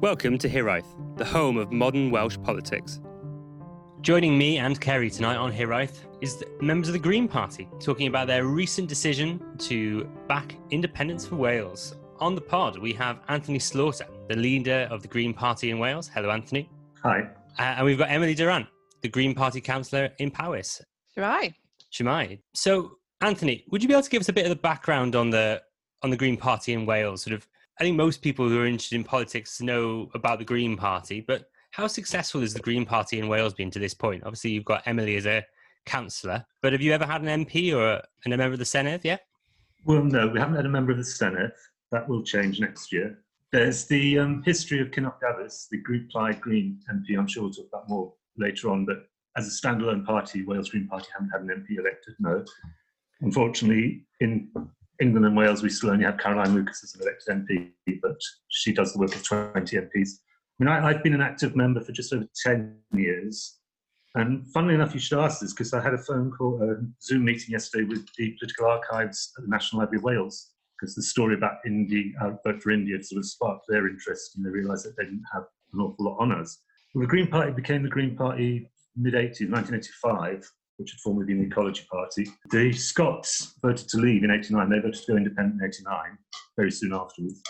Welcome to Hiraeth, the home of modern Welsh politics. Joining me and Kerry tonight on Hiraeth is members of the Green Party talking about their recent decision to back independence for Wales. On the pod, we have Anthony Slaughter, the leader of the Green Party in Wales. Hello, Anthony. Hi. Uh, and we've got Emily Durrant, the Green Party councillor in Powys. Shemai. Shemai. So, Anthony, would you be able to give us a bit of the background on the on the Green Party in Wales? Sort of, I think most people who are interested in politics know about the Green Party, but how successful has the Green Party in Wales been to this point? Obviously, you've got Emily as a councillor, but have you ever had an MP or a, a member of the Senedd yet? Well, no, we haven't had a member of the Senedd. That will change next year. There's the um, history of Cynog Dafis, the Group Plaid Green MP. I'm sure we'll talk about more later on, but as a standalone party, Wales Green Party haven't had an MP elected, no. Unfortunately, in England and Wales, we still only have Caroline Lucas as an elected MP, but she does the work of 20 MPs. I mean, I, have been an active member for just over 10 years. And funnily enough, you should ask this because I had a phone call, a Zoom meeting yesterday with the political archives at the National Library of Wales because the story about Indy, uh, vote for Indy sort of sparked their interest and they realised that they didn't have an awful lot on us. Well, the Green Party became the Green Party mid 80s, 1985, which had formerly been the Ecology Party. The Scots voted to leave in 89. They voted to go independent in 89, very soon afterwards.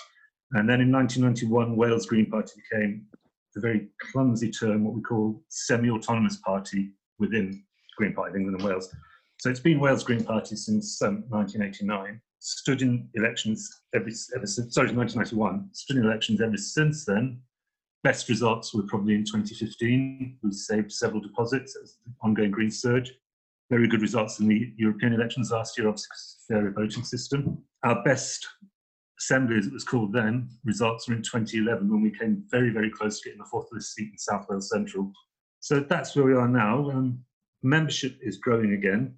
And then in 1991, Wales Green Party became the very clumsy term, what we call semi-autonomous party within Green Party of England and Wales. So it's been Wales Green Party since um, 1989. Stood in elections every ever since. Sorry, 1991. Stood in elections ever since then. Best results were probably in 2015. We saved several deposits. It was ongoing green surge. Very good results in the European elections last year, obviously, because fairer voting system. Our best Assembly, as it was called then, results were in 2011 when we came very, very close to getting the fourth list seat in South Wales Central. So that's where we are now. Um, membership is growing again.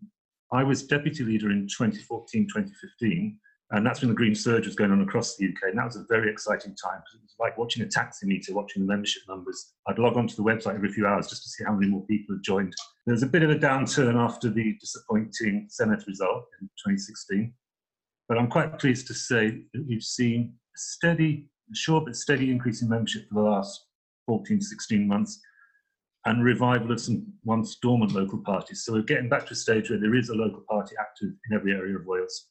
I was deputy leader in 2014, 2015, and that's when the Green Surge was going on across the UK. And that was a very exciting time because it was like watching a taxi meter, watching the membership numbers. I'd log onto the website every few hours just to see how many more people had joined. There was a bit of a downturn after the disappointing Senedd result in 2016. But I'm quite pleased to say that we've seen a steady, short but steady increase in membership for the last 14, 16 months and revival of some once dormant local parties. So we're getting back to a stage where there is a local party active in every area of Wales.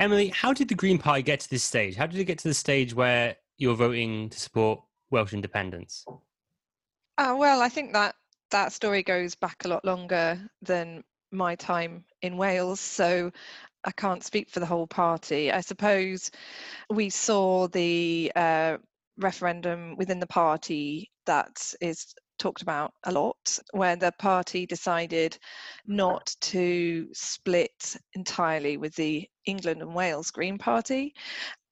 Emily, how did the Green Party get to this stage? How did it get to the stage where you're voting to support Welsh independence? Uh, well, I think that that story goes back a lot longer than my time in Wales. So I can't speak for the whole party. I suppose we saw the uh, referendum within the party that is talked about a lot, where the party decided mm-hmm. not to split entirely with the England and Wales Green Party.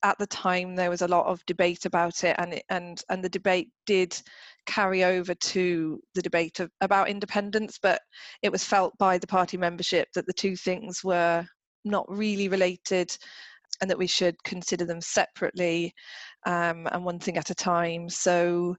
At the time, there was a lot of debate about it, and and and the debate did carry over to the debate of, about independence, but it was felt by the party membership that the two things were not really related and that we should consider them separately um, and one thing at a time. So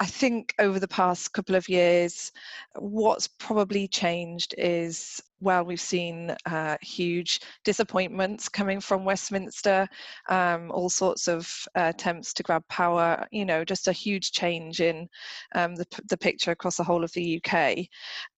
I think over the past couple of years, what's probably changed is well, we've seen uh, huge disappointments coming from Westminster, um, all sorts of uh, attempts to grab power, you know, just a huge change in um, the, the picture across the whole of the UK.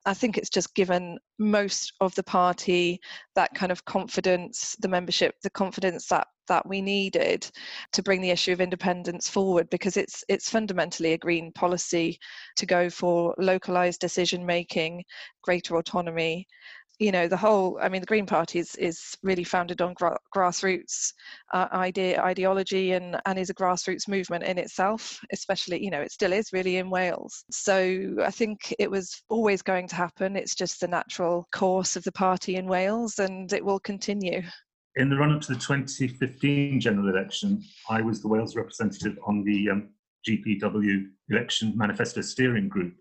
I think it's just given most of the party that kind of confidence, the membership, the confidence that that we needed to bring the issue of independence forward because it's it's fundamentally a green policy to go for localized decision making greater autonomy. You know the whole i mean the green party is, is really founded on gra- grassroots uh, idea ideology and and is a grassroots movement in itself especially you know it still is really in wales. So i think it was always going to happen. It's just the natural course of the party in wales and it will continue in the run up to the 2015 general election i was the wales representative on the um, gpw election manifesto steering group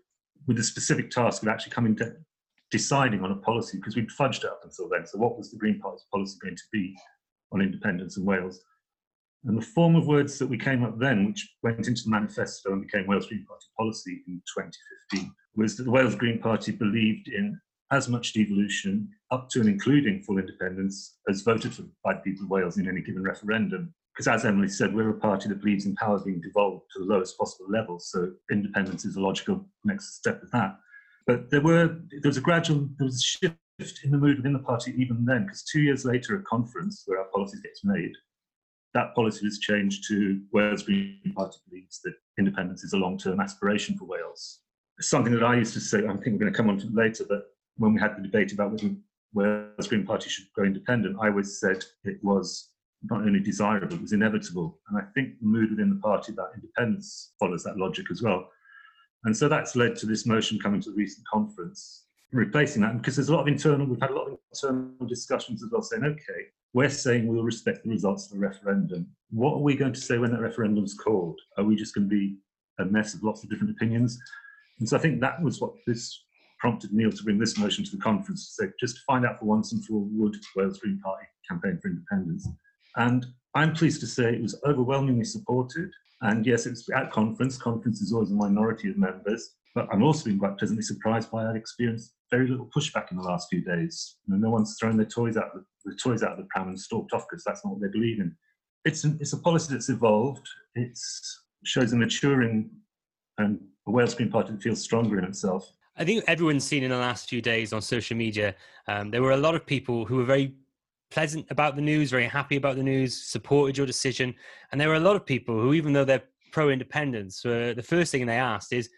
with the specific task of actually coming to deciding on a policy because we'd fudged it up until then. So, what was the Green Party's policy going to be on independence in Wales? And the form of words that we came up then, which went into the manifesto and became Wales Green Party policy in 2015, was that the Wales Green Party believed in as much devolution up to and including full independence as voted for by the people of Wales in any given referendum because as Emily said, we're a party that believes in power being devolved to the lowest possible level. So independence is a logical next step of that. But there were there was a gradual there was a shift in the mood within the party even then, because two years later, a conference where our policy gets made, that policy was changed to Wales Green Party believes that independence is a long-term aspiration for Wales. Something that I used to say, I think we're going to come on to later, but when we had the debate about whether the Green Party should go independent, I always said it was not only desirable, it was inevitable. And I think the mood within the party about independence follows that logic as well. And so that's led to this motion coming to the recent conference, replacing that, because there's a lot of internal, we've had a lot of internal discussions as well, saying, okay, we're saying we'll respect the results of the referendum. What are we going to say when that referendum's called? Are we just going to be a mess of lots of different opinions? And so I think that was what this prompted Neil to bring this motion to the conference to say, just to find out for once and for all, would Wales Green Party campaign for independence? And I'm pleased to say it was overwhelmingly supported. And yes, it's at conference. Conference is always a minority of members. But I'm also been quite pleasantly surprised by that experience. Very little pushback in the last few days. You know, no one's thrown their toys out the, the toys out of the pram and stalked off because that's not what they believe in. It's an, it's a policy that's evolved. It shows a maturing and a Wales Green Party that feels stronger in itself. I think everyone's seen in the last few days on social media, um, there were a lot of people who were very pleasant about the news, very happy about the news, supported your decision. And there were a lot of people who, even though they're pro independence, uh, the first thing they asked is,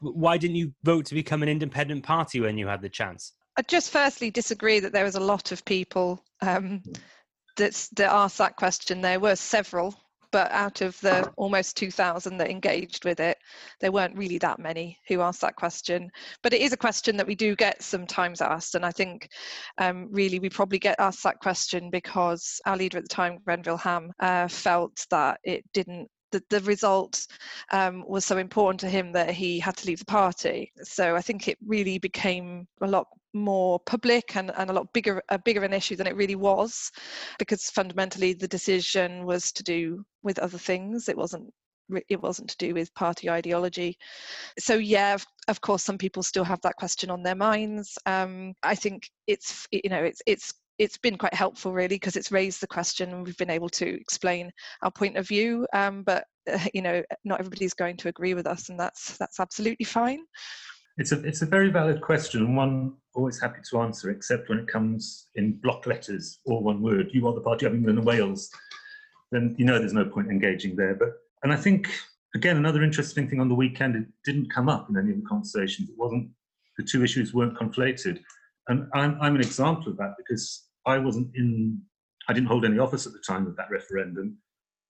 why didn't you vote to become an independent party when you had the chance? I just firstly disagree that there was a lot of people um, that, that asked that question. There were several but out of the almost 2,000 that engaged with it, there weren't really that many who asked that question. But it is a question that we do get sometimes asked, and I think um, really we probably get asked that question because our leader at the time, Grenville Ham, uh, felt that it didn't the, the result um, was so important to him that he had to leave the party. So I think it really became a lot more public and, and a lot bigger a bigger an issue than it really was because fundamentally the decision was to do with other things. It wasn't it wasn't to do with party ideology. So yeah of course some people still have that question on their minds. Um, i think it's you know it's it's it's been quite helpful really because it's raised the question and we've been able to explain our point of view. Um, but uh, you know not everybody's going to agree with us and that's that's absolutely fine it's a, it's a very valid question, and one always happy to answer, except when it comes in block letters or one word. You are the party of England and Wales, then you know there's no point engaging there. But and I think again another interesting thing on the weekend, it didn't come up in any of the conversations. It wasn't the two issues weren't conflated, and I'm I'm an example of that because I wasn't in, I didn't hold any office at the time of that referendum,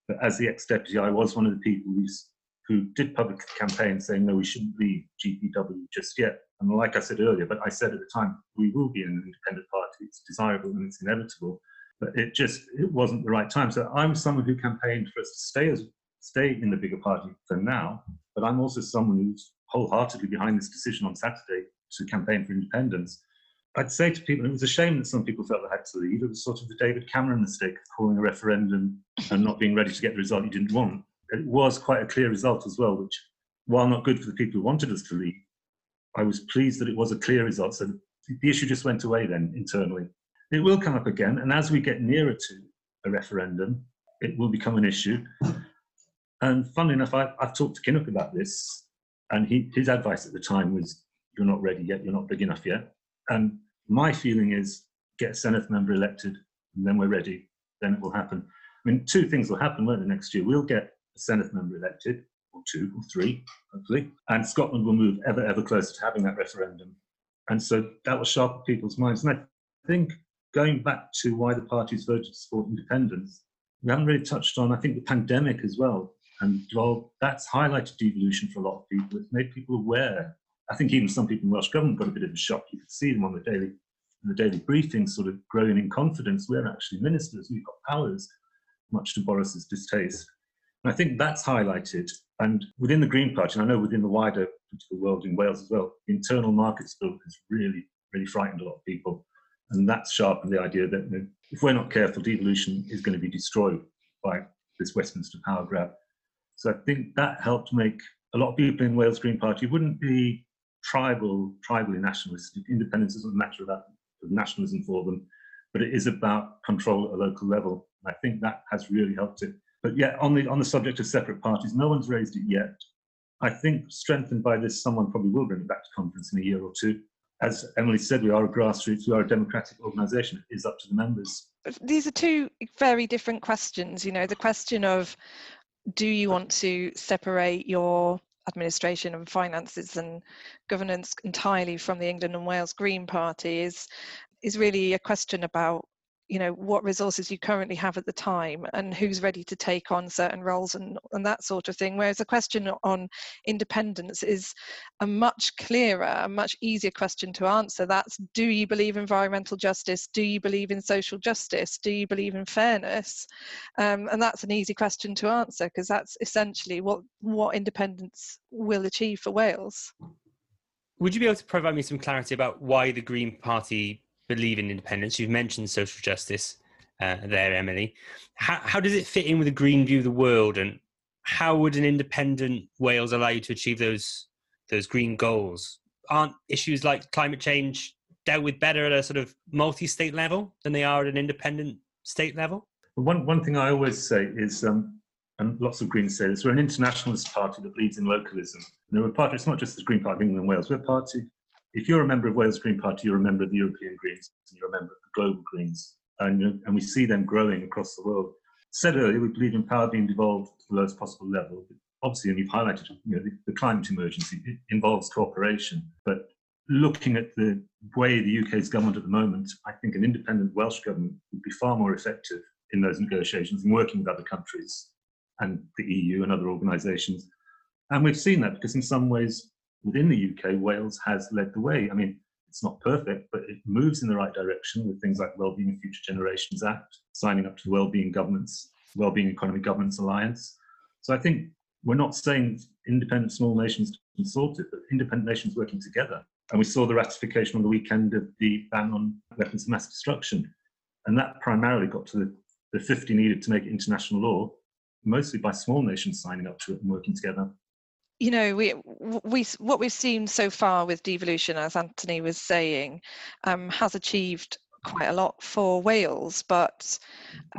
but as the ex-deputy, I was one of the people who's who did public campaign saying, no, we shouldn't leave GPW just yet. And like I said earlier, but I said at the time, we will be an independent party. It's desirable and it's inevitable. But it just it wasn't the right time. So I'm someone who campaigned for us to stay as stay in the bigger party for now. But I'm also someone who's wholeheartedly behind this decision on Saturday to campaign for independence. I'd say to people, it was a shame that some people felt they had to leave. It was sort of the David Cameron mistake of calling a referendum and not being ready to get the result you didn't want it was quite a clear result as well, which, while not good for the people who wanted us to leave, I was pleased that it was a clear result. So the issue just went away then internally. It will come up again, and as we get nearer to a referendum, it will become an issue. And funnily enough, I, have talked to Cynog about this, and he, his advice at the time was, "You're not ready yet. You're not big enough yet." And my feeling is, get a Senedd member elected, and then we're ready. Then it will happen. I mean, two things will happen, won't next year? We'll get Senedd member elected, or two or three, hopefully, and Scotland will move ever, ever closer to having that referendum. And so that will sharpen people's minds. And I think going back to why the parties voted to support independence, we haven't really touched on, I think, the pandemic as well. And while that's highlighted devolution for a lot of people, it's made people aware. I think even some people in Welsh Government got a bit of a shock. You could see them on the daily, the daily briefings, sort of growing in confidence. We're actually ministers, we've got powers, much to Boris's distaste. And I think that's highlighted. And within the Green Party, and I know within the wider political world in Wales as well, internal markets bill has really, really frightened a lot of people. And that's sharpened the idea that you know, if we're not careful, devolution is going to be destroyed by this Westminster power grab. So I think that helped make a lot of people in Wales Green Party wouldn't be tribal, tribally nationalistic. Independence isn't a matter of, that, of nationalism for them. but it is about control at a local level. And I think that has really helped it. But yeah, on the on the subject of separate parties, no one's raised it yet. I think strengthened by this, someone probably will bring it back to conference in a year or two. As Emily said, we are a grassroots, we are a democratic organisation. It is up to the members. These are two very different questions. You know, the question of do you want to separate your administration and finances and governance entirely from the England and Wales Green Party is is really a question about you know what resources you currently have at the time and who's ready to take on certain roles and, and that sort of thing. Whereas the question on independence is a much clearer a much easier question to answer. That's do you believe environmental justice? Do you believe in social justice? Do you believe in fairness? Um, and that's an easy question to answer because that's essentially what what independence will achieve for wales. Would you be able to provide me some clarity about why the green party believe in independence. You've mentioned social justice uh, there, Emily. How, how does it fit in with a green view of the world, and how would an independent Wales allow you to achieve those those green goals? Aren't issues like climate change dealt with better at a sort of multi-state level than they are at an independent state level? One one thing I always say is, um, and lots of Greens say this: we're an internationalist party that believes in localism. And we're a party. It's not just the Green Party of England and Wales. We're a party if you're a member of Wales Green Party, you're a member of the European Greens, and you're a member of the Global Greens, and, and we see them growing across the world. Said earlier, we believe in power being devolved to the lowest possible level. Obviously, and you've highlighted, you know, the, the climate emergency it involves cooperation. But looking at the way the UK's government at the moment, I think an independent Welsh government would be far more effective in those negotiations and working with other countries and the EU and other organisations. And we've seen that because in some ways within the UK, Wales has led the way. I mean, it's not perfect, but it moves in the right direction with things like Wellbeing Future Generations Act, signing up to the Wellbeing Governance, Wellbeing Economy Governance Alliance. So I think we're not saying independent small nations can sort it, but independent nations working together. And we saw the ratification on the weekend of the ban on weapons of mass destruction. And that primarily got to the, the 50 needed to make international law, mostly by small nations signing up to it and working together you know we we what we've seen so far with devolution as anthony was saying um, has achieved quite a lot for wales but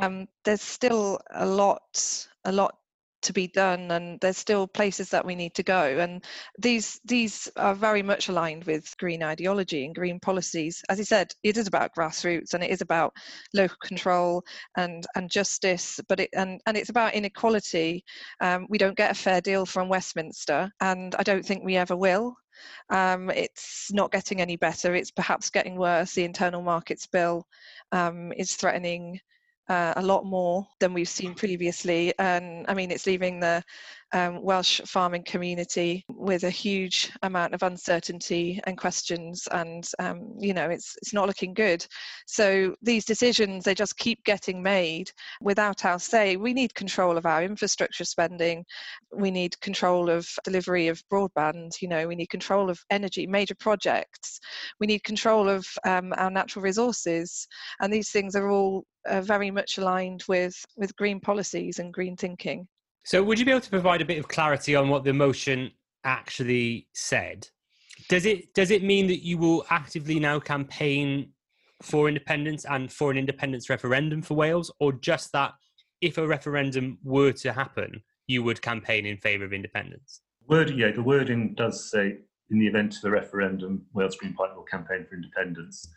um, there's still a lot a lot to be done and there's still places that we need to go. And these these are very much aligned with green ideology and green policies. As he said it is about grassroots and it is about local control and and justice but it and and it's about inequality. Um, we don't get a fair deal from westminster and i don't think we ever will. Um, it's not getting any better. It's perhaps getting worse. The internal markets bill um, is threatening uh, a lot more than we've seen previously. And I mean, it's leaving the um, Welsh farming community with a huge amount of uncertainty and questions, and um, you know, it's it's not looking good. So these decisions they just keep getting made without our say. We need control of our infrastructure spending. We need control of delivery of broadband. You know, we need control of energy, major projects. We need control of um, our natural resources, and these things are all uh, very much aligned with with green policies and green thinking. So, would you be able to provide a bit of clarity on what the motion actually said? Does it does it mean that you will actively now campaign for independence and for an independence referendum for Wales, or just that if a referendum were to happen, you would campaign in favour of independence? Word, yeah, the wording does say in the event of a referendum, Wales Green Party will campaign for independence.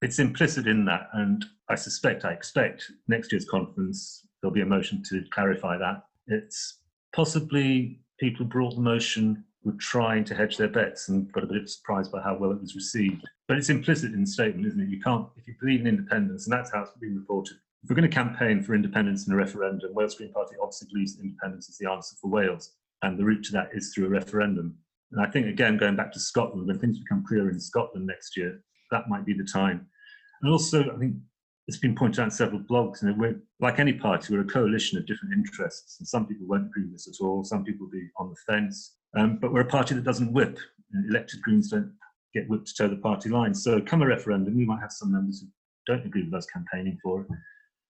It's implicit in that, and I suspect, I expect next year's conference there'll be a motion to clarify that it's possibly people who brought the motion were trying to hedge their bets and got a bit surprised by how well it was received. But it's implicit in the statement, isn't it? You can't, if you believe in independence, and that's how it's been reported. If we're going to campaign for independence in a referendum, Wales Green Party obviously believes independence is the answer for Wales, and the route to that is through a referendum. And I think, again, going back to Scotland, when things become clearer in Scotland next year, that might be the time. And also, I think it's been pointed out in several blogs, and we're like any party, we're a coalition of different interests, and some people won't agree with this at all. Some people be on the fence, um, but we're a party that doesn't whip. Elected Greens don't get whipped to toe the party line. So, come a referendum, we might have some members who don't agree with us campaigning for it.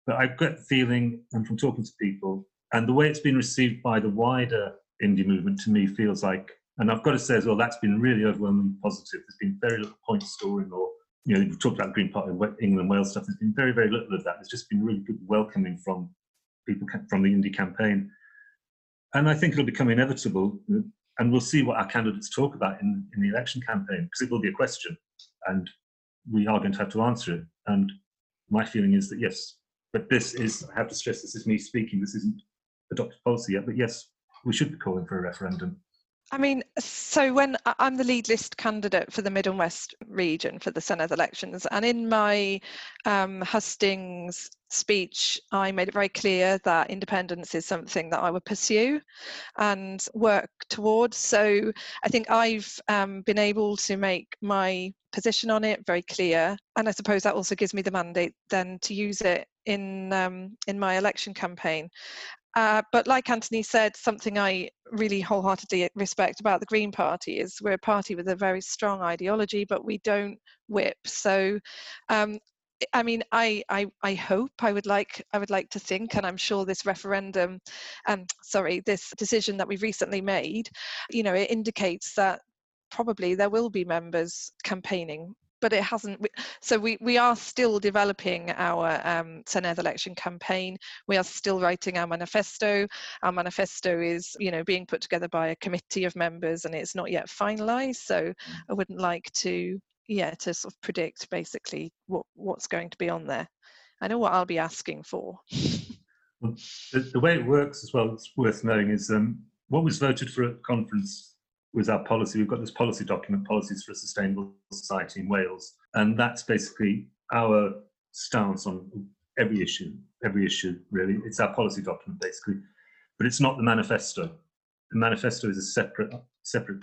But I've got the feeling, and from talking to people, and the way it's been received by the wider indie movement to me feels like, and I've got to say as well, that's been really overwhelmingly positive. There's been very little point scoring or you know, we've talked about Green Party, England Wales stuff. There's been very, very little of that. There's just been really good welcoming from people from the Indie campaign. And I think it'll become inevitable, and we'll see what our candidates talk about in, in the election campaign, because it will be a question, and we are going to have to answer it. And my feeling is that yes, but this is, I have to stress, this is me speaking, this isn't adopted policy yet, but yes, we should be calling for a referendum. I mean, so when I'm the lead list candidate for the Mid and West region for the Senedd elections, and in my um, hustings speech, I made it very clear that independence is something that I would pursue and work towards. So I think I've um, been able to make my position on it very clear, and I suppose that also gives me the mandate then to use it in um, in my election campaign. Uh, but like Anthony said, something I really wholeheartedly respect about the Green Party is we're a party with a very strong ideology, but we don't whip. So, um, I mean, I, I, I hope I would like I would like to think, and I'm sure this referendum, um, sorry, this decision that we've recently made, you know, it indicates that probably there will be members campaigning but it hasn't. So we, we are still developing our um, Senedd election campaign. We are still writing our manifesto. Our manifesto is, you know, being put together by a committee of members, and it's not yet finalised. So mm. I wouldn't like to, yeah, to sort of predict basically what what's going to be on there. I know what I'll be asking for. Well, the, the, way it works as well, it's worth knowing, is um, what was voted for at conference with our policy. We've got this policy document, Policies for a Sustainable Society in Wales, and that's basically our stance on every issue, every issue really. It's our policy document basically, but it's not the manifesto. The manifesto is a separate, separate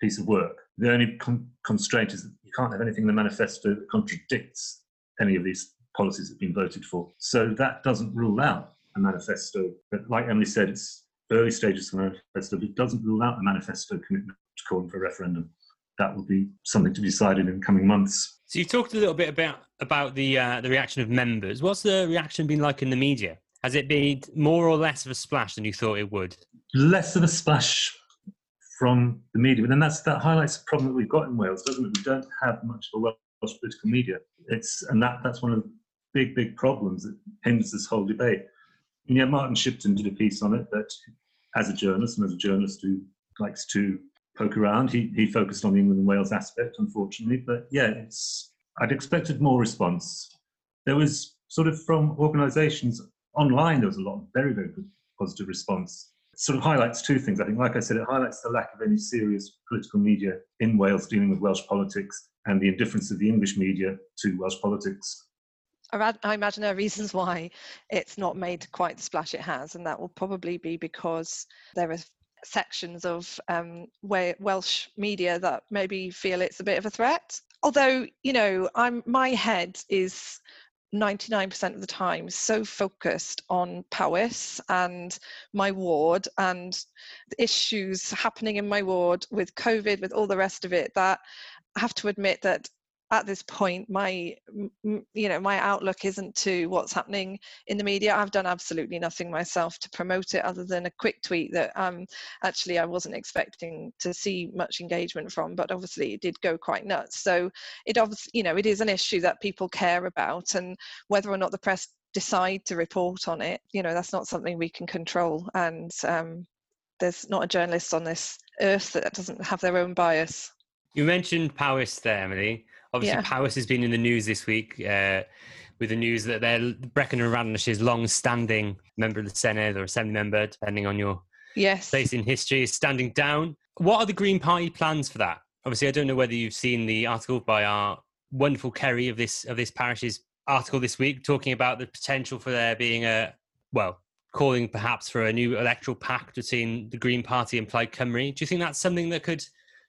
piece of work. The only con- constraint is that you can't have anything in the manifesto that contradicts any of these policies that have been voted for. So that doesn't rule out a manifesto. But like Emily said, it's early stages of the manifesto, but it doesn't rule out a manifesto commitment to calling for a referendum. That will be something to be decided in coming months. So you talked a little bit about about the uh, the reaction of members. What's the reaction been like in the media? Has it been more or less of a splash than you thought it would? Less of a splash from the media, but then that's that highlights the problem that we've got in Wales, doesn't it? We don't have much of a Welsh political media. It's and that that's one of the big big problems that hinders this whole debate. Yeah, Martin Shipton did a piece on it that, as a journalist and as a journalist who likes to poke around, he, he focused on the England and Wales aspect, unfortunately. But yeah, it's I'd expected more response. There was sort of from organisations online, there was a lot of very, very good positive response. It sort of highlights two things. I think, like I said, it highlights the lack of any serious political media in Wales dealing with Welsh politics and the indifference of the English media to Welsh politics. I imagine there are reasons why it's not made quite the splash it has, and that will probably be because there are sections of um, Welsh media that maybe feel it's a bit of a threat. Although, you know, I'm my head is 99% of the time so focused on Powys and my ward and the issues happening in my ward with COVID, with all the rest of it, that I have to admit that at this point my you know my outlook isn't to what's happening in the media. I've done absolutely nothing myself to promote it other than a quick tweet that um actually i wasn't expecting to see much engagement from but obviously it did go quite nuts. So it obviously you know it is an issue that people care about and whether or not the press decide to report on it you know that's not something we can control. And um there's not a journalist on this earth that doesn't have their own bias. You mentioned Powys there, Emily. Obviously, yeah. Powys has been in the news this week uh, with the news that they're Brecon and Radnorshire's long-standing member of the Senedd or Assembly member, depending on your yes. place in history, is standing down. What are the Green Party plans for that? Obviously, I don't know whether you've seen the article by our wonderful Kerry of this of this parish's article this week, talking about the potential for there being a well, calling perhaps for a new electoral pact between the Green Party and Plaid Cymru. Do you think that's something that could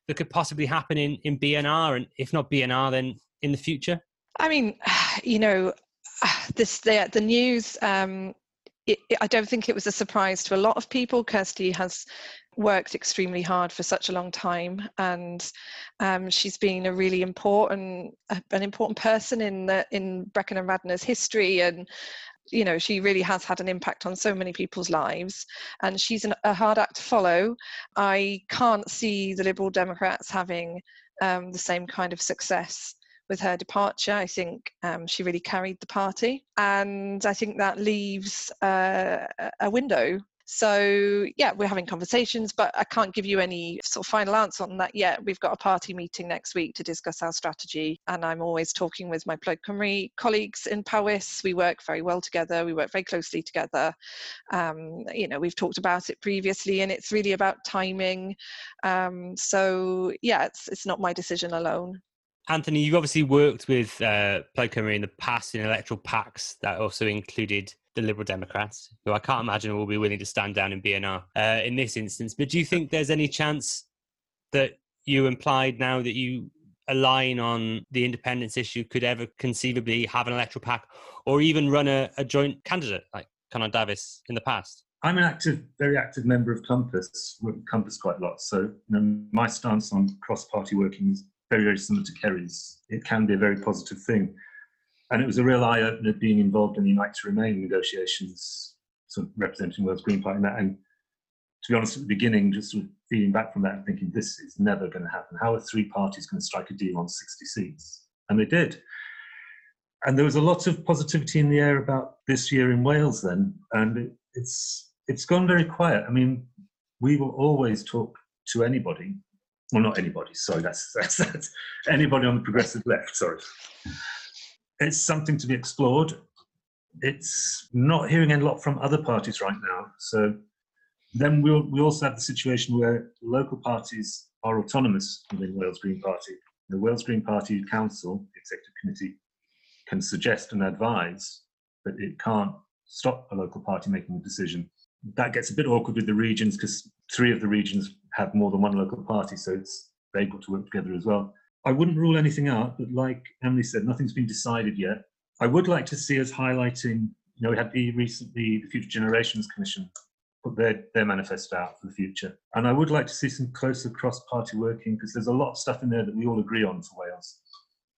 that could possibly happen in, in BNR, and if not BNR, then in the future? I mean, you know, this the the news. Um, it, I don't think it was a surprise to a lot of people. Kirsty has worked extremely hard for such a long time, and um, she's been a really important, an important person in the in Brecon and Radnor's history, and you know she really has had an impact on so many people's lives and she's an, a hard act to follow i can't see the liberal democrats having um, the same kind of success with her departure. I think um, she really carried the party, and I think that leaves uh, a window so yeah, we're having conversations, but I can't give you any sort of final answer on that yet. We've got a party meeting next week to discuss our strategy, and I'm always talking with my Plaid Cymru colleagues in Powys. We work very well together. We work very closely together. Um, you know, we've talked about it previously, and it's really about timing. Um, so yeah, it's it's not my decision alone. Anthony, you've obviously worked with uh, Plaid Cymru in the past in electoral pacts that also included the Liberal Democrats, who I can't imagine will be willing to stand down in BNR uh, in this instance. But do you think there's any chance that you implied now that you align on the independence issue could ever conceivably have an electoral pact or even run a, a joint candidate like Cynog Dafis in the past? I'm an active, very active member of Compass, work with Compass quite a lot. So you know, my stance on cross-party working is very, very similar to Kerry's. It can be a very positive thing and it was a real eye opener being involved in the Unite to Remain negotiations, sort of representing Wales Green Party. in that, and to be honest, at the beginning, just sort of feeding back from that and thinking, this is never going to happen. How are three parties going to strike a deal on 60 seats? And they did. And there was a lot of positivity in the air about this year in Wales then. And it, it's, it's gone very quiet. I mean, we will always talk to anybody. Well, not anybody, sorry, that's, that's, that's anybody on the progressive left, sorry it's something to be explored. It's not hearing a lot from other parties right now. So then we'll, we also have the situation where local parties are autonomous within Wales Green Party. The Wales Green Party Council, the Executive Committee, can suggest and advise, but it can't stop a local party making a decision. That gets a bit awkward with the regions because three of the regions have more than one local party, so it's got to work together as well. I wouldn't rule anything out, but like Emily said, nothing's been decided yet. I would like to see us highlighting, you know, we had the recently the Future Generations Commission put their, their manifesto out for the future. And I would like to see some closer cross-party working because there's a lot of stuff in there that we all agree on for Wales.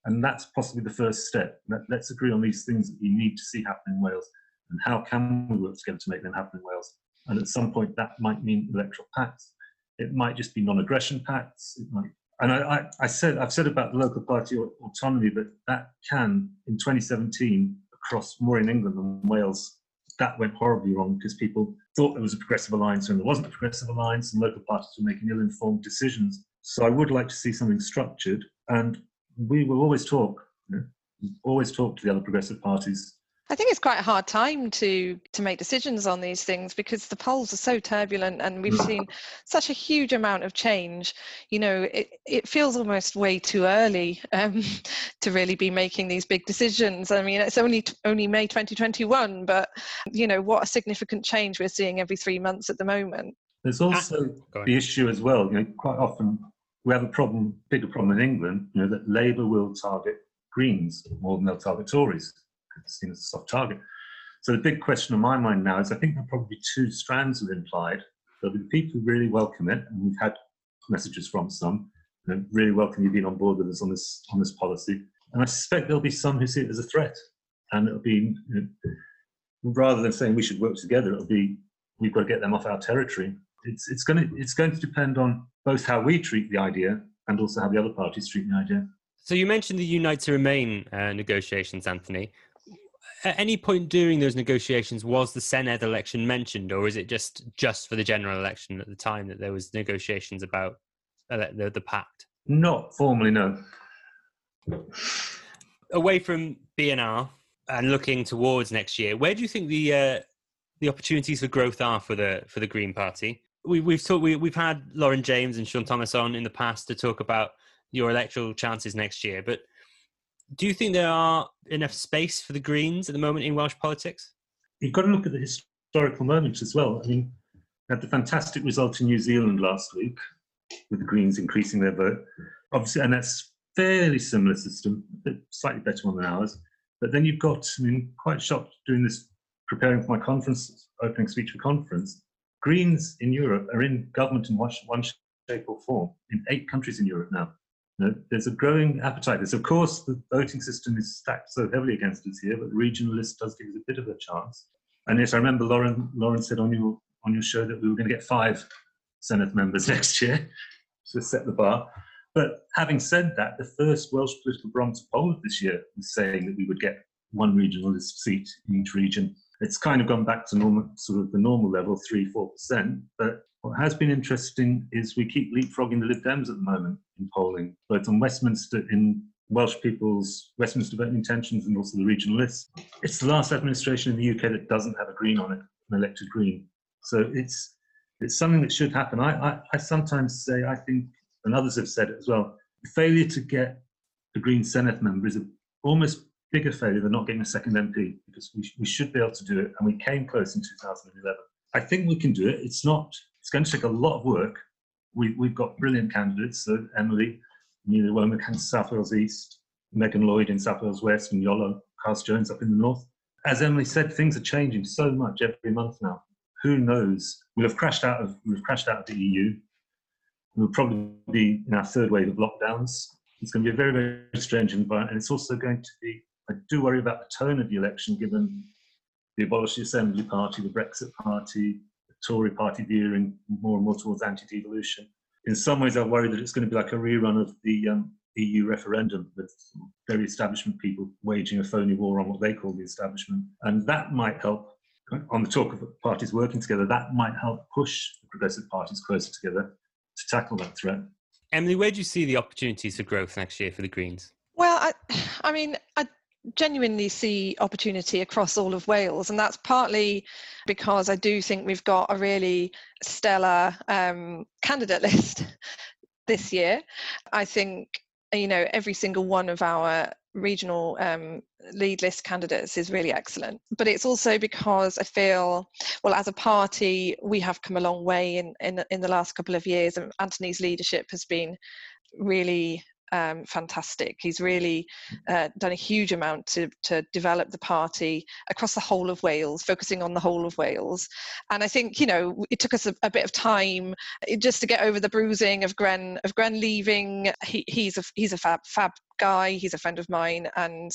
And that's possibly the first step. Let, let's agree on these things that we need to see happen in Wales and how can we work together to make them happen in Wales. And at some point that might mean electoral pacts. It might just be non-aggression pacts. It might and I, I, said I've said about the local party autonomy, but that can in 2017 across more in England than Wales, that went horribly wrong because people thought there was a progressive alliance and there wasn't a progressive alliance, and local parties were making ill-informed decisions. So I would like to see something structured, and we will always talk, you know, always talk to the other progressive parties I think it's quite a hard time to to make decisions on these things because the polls are so turbulent and we've seen such a huge amount of change. You know, it, it feels almost way too early um, to really be making these big decisions. I mean, it's only only May 2021, but you know, what a significant change we're seeing every three months at the moment. There's also the issue as well. You know, quite often we have a problem, bigger problem in England. You know, that Labour will target Greens more than they'll target Tories seen as a soft target. So the big question in my mind now is I think there are probably two strands of implied. There'll be the people who really welcome it, and we've had messages from some, you really welcome you being on board with us on this on this policy. And I suspect there'll be some who see it as a threat. And it'll be you know, rather than saying we should work together, it'll be we've got to get them off our territory. It's it's going to it's going to depend on both how we treat the idea and also how the other parties treat the idea. So you mentioned the Unite to Remain uh, negotiations, Anthony at any point during those negotiations was the Senedd election mentioned, or is it just just for the general election at the time that there was negotiations about the, the pact? Not formally, no. Away from BNR and looking towards next year, where do you think the uh, the opportunities for growth are for the for the Green Party? We, we've talked, we, we've had Lauren James and Sean Thomas on in the past to talk about your electoral chances next year, but do you think there are enough space for the Greens at the moment in Welsh politics? You've got to look at the historical moments as well. I mean, we had the fantastic result in New Zealand last week with the Greens increasing their vote. Obviously, and that's fairly similar system, slightly better one than ours. But then you've got, I mean, quite shocked doing this, preparing for my conference, opening speech for conference. Greens in Europe are in government in one shape or form in eight countries in Europe now. Know, there's a growing appetite. There's, of course, the voting system is stacked so heavily against us here, but the regional list does give us a bit of a chance. And yes, I remember Lauren, Lauren said on your, on your show that we were going to get five Senedd members next year to set the bar. But having said that, the first Welsh political barometer poll this year was saying that we would get one regionalist seat in each region. It's kind of gone back to normal, sort of the normal level, three, four percent. But what has been interesting is we keep leapfrogging the Lib Dems at the moment in polling, both on Westminster in Welsh people's Westminster voting intentions and also the regional list. It's the last administration in the UK that doesn't have a Green on it, an elected Green. So it's it's something that should happen. I, I, I sometimes say, I think, and others have said it as well, the failure to get a Green Senedd member is a almost bigger failure than not getting a second MP because we, we should be able to do it. And we came close in 2011. I think we can do it. It's not, it's going to take a lot of work. We, we've got brilliant candidates. So Emily, Amelia Womack in South Wales East, Megan Lloyd in South Wales West, and Iolo Carls-Jones up in the North. As Emily said, things are changing so much every month now. Who knows? We'll have crashed out of, we'll have crashed out of the EU. We'll probably be in our third wave of lockdowns. It's going to be a very, very strange environment. And it's also going to be I do worry about the tone of the election, given the Abolish the Assembly Party, the Brexit Party, Tory Party veering more and more towards anti-devolution. In some ways, I worry that it's going to be like a rerun of the um, EU referendum with very establishment people waging a phony war on what they call the establishment. And that might help, on the talk of parties working together, that might help push the progressive parties closer together to tackle that threat. Emily, where do you see the opportunities for growth next year for the Greens? Well, I, I mean, I genuinely see opportunity across all of Wales, and that's partly because I do think we've got a really stellar um, candidate list this year. I think you know every single one of our regional um, lead list candidates is really excellent but it's also because i feel well as a party we have come a long way in in, in the last couple of years and anthony's leadership has been really um, fantastic. He's really uh, done a huge amount to, to develop the party across the whole of Wales, focusing on the whole of Wales. And I think you know it took us a, a bit of time eh, just to get over the bruising of Gren of Gren leaving. He, he's a he's a fab fab guy he's a friend of mine and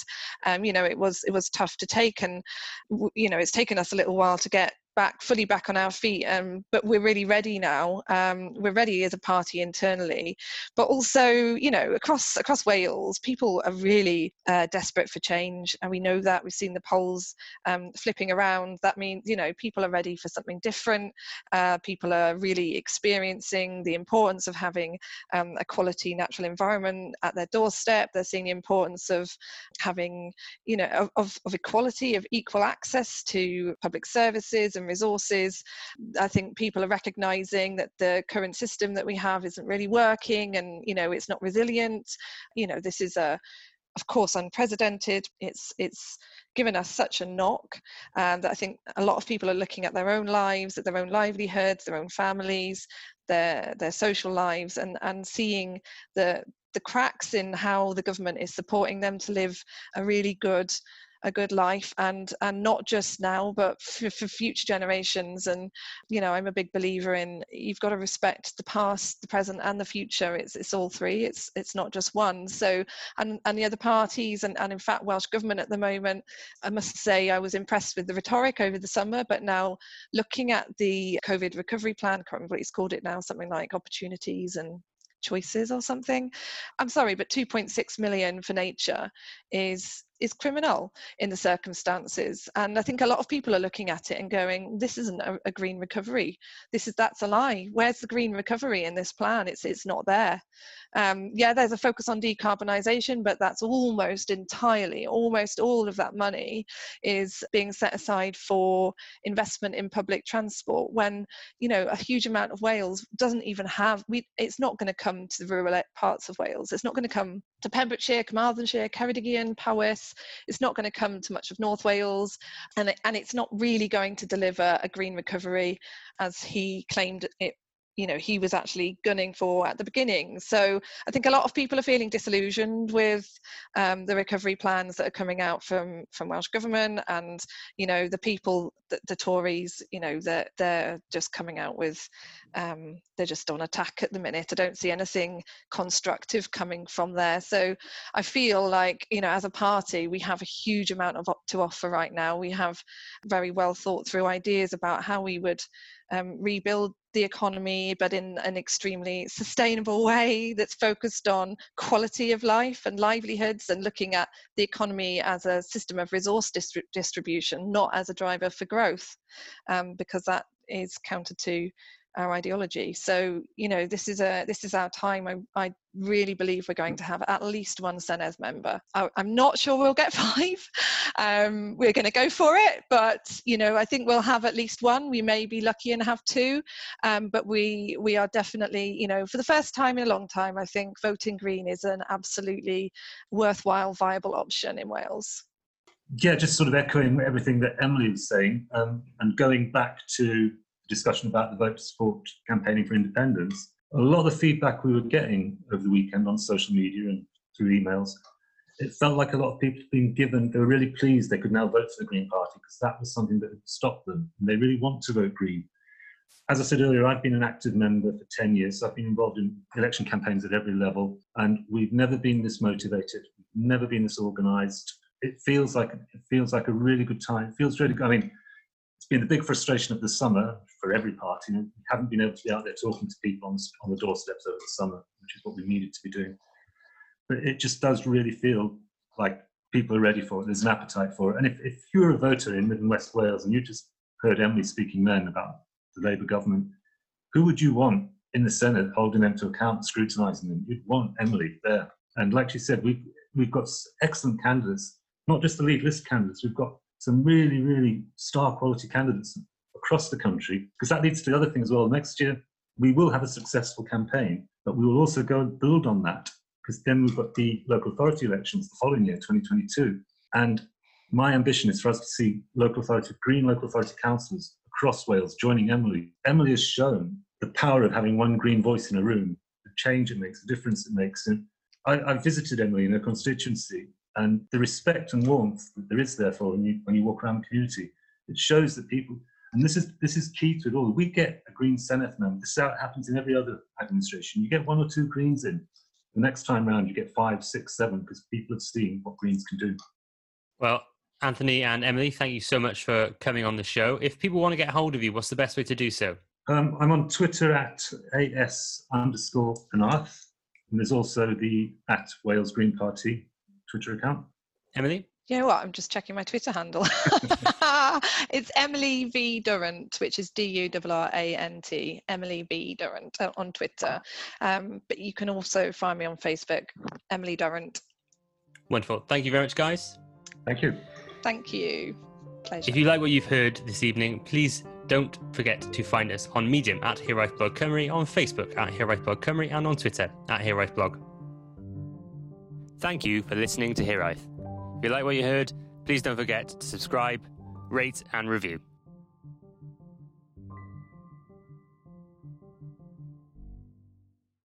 um, you know it was it was tough to take and you know it's taken us a little while to get back fully back on our feet um, but we're really ready now. Um, we're ready as a party internally. But also you know across across wales people are really uh, desperate for change and we know that. We've seen the polls um, flipping around. That means you know people are ready for something different. Uh, people are really experiencing the importance of having um, a quality natural environment at their doorstep. They're seeing the importance of having you know of, of equality of equal access to public services and resources. I think people are recognizing that the current system that we have isn't really working and, you know, it's not resilient. You know, this is a, of course unprecedented it's it's given us such a knock uh, and i think a lot of people are looking at their own lives at their own livelihoods their own families their their social lives and and seeing the the cracks in how the government is supporting them to live a really good a good life and and not just now but for, for future generations. And you know i'm a big believer in you've got to respect the past the present and the future. It's it's all three. It's it's not just one. So and and the other parties and, and in fact welsh government at the moment i must say i was impressed with the rhetoric over the summer but now looking at the covid recovery plan I can't remember what he's called it now something like opportunities and choices or something. I'm sorry but 2.6 million for nature is is criminal in the circumstances. And i think a lot of people are looking at it and going this isn't a, a, green recovery. This is that's a lie. Where's the green recovery in this plan? It's it's not there um, yeah there's a focus on decarbonisation but that's almost entirely almost all of that money is being set aside for investment in public transport when you know a huge amount of wales doesn't even have we it's not going to come to the rural parts of wales. It's not going to come to pembrokeshire carmarthenshire ceredigion powys. It's not going to come to much of North Wales, and it, and it's not really going to deliver a green recovery as he claimed it you know he was actually gunning for at the beginning. So i think a lot of people are feeling disillusioned with um, the recovery plans that are coming out from from welsh government and you know the people the, the tories you know they're, they're just coming out with um, they're just on attack at the minute. I don't see anything constructive coming from there. So i feel like you know as a party we have a huge amount of to offer right now. We have very well thought through ideas about how we would um, rebuild the economy, but in an extremely sustainable way that's focused on quality of life and livelihoods and looking at the economy as a system of resource distri- distribution, not as a driver for growth, um, because that is counter to our ideology. So you know, this is a this is our time. I, I really believe we're going to have at least one Senedd member. I, am not sure we'll get five. Um, we're going to go for it, but you know, I think we'll have at least one. We may be lucky and have two, um, but we we are definitely you know for the first time in a long time. I think voting Green is an absolutely worthwhile, viable option in Wales. Yeah, just sort of echoing everything that Emily was saying, um, and going back to discussion about the vote to support campaigning for independence, a lot of the feedback we were getting over the weekend on social media and through emails, it felt like a lot of people had been given, they were really pleased they could now vote for the Green Party because that was something that had stopped them. And they really want to vote Green. As I said earlier, I've been an active member for 10 years. So I've been involved in election campaigns at every level, and we've never been this motivated, never been this organised. It feels like it feels like a really good time. It feels really good. I mean, it's been the big frustration of the summer for every party. We haven't been able to be out there talking to people on, on the doorsteps over the summer, which is what we needed to be doing. But it just does really feel like people are ready for it. There's an appetite for it. And if, if you're a voter in Mid and West Wales and you just heard Emily speaking then about the Labour government, who would you want in the Senedd holding them to account, scrutinising them? You'd want Emily there. And like she said, we've, we've got excellent candidates, not just the lead list candidates, we've got some really, really star quality candidates across the country, because that leads to the other thing as well. Next year, we will have a successful campaign, but we will also go and build on that, because then we've got the local authority elections the following year, 2022. And my ambition is for us to see local authority, green local authority councillors across Wales joining Emily. Emily has shown the power of having one green voice in a room, the change it makes, the difference it makes. And I, I visited Emily in her constituency and the respect and warmth that there is there for when you when you walk around the community, it shows that people and this is this is key to it all. We get a green Senedd member. This is how it happens in every other administration. You get one or two greens in. The next time round, you get five, six, seven, because people have seen what greens can do. Well, Anthony and Emily, thank you so much for coming on the show. If people want to get hold of you, what's the best way to do so? Um, I'm on Twitter at as underscore and there's also the at Wales Green Party Twitter account? Emily? You know what? I'm just checking my Twitter handle. it's Emily V Durrant, which is D U R R A N T, Emily V Durrant uh, on Twitter. Um, but you can also find me on Facebook, Emily Durrant. Wonderful. Thank you very much, guys. Thank you. Thank you. Pleasure. If you like what you've heard this evening, please don't forget to find us on Medium at Hiraeth Blog Cymru, on Facebook at Hiraeth Blog Cymru, and on Twitter at Hiraeth Blog. Thank you for listening to Hiraeth. If you like what you heard, please don't forget to subscribe, rate, and review.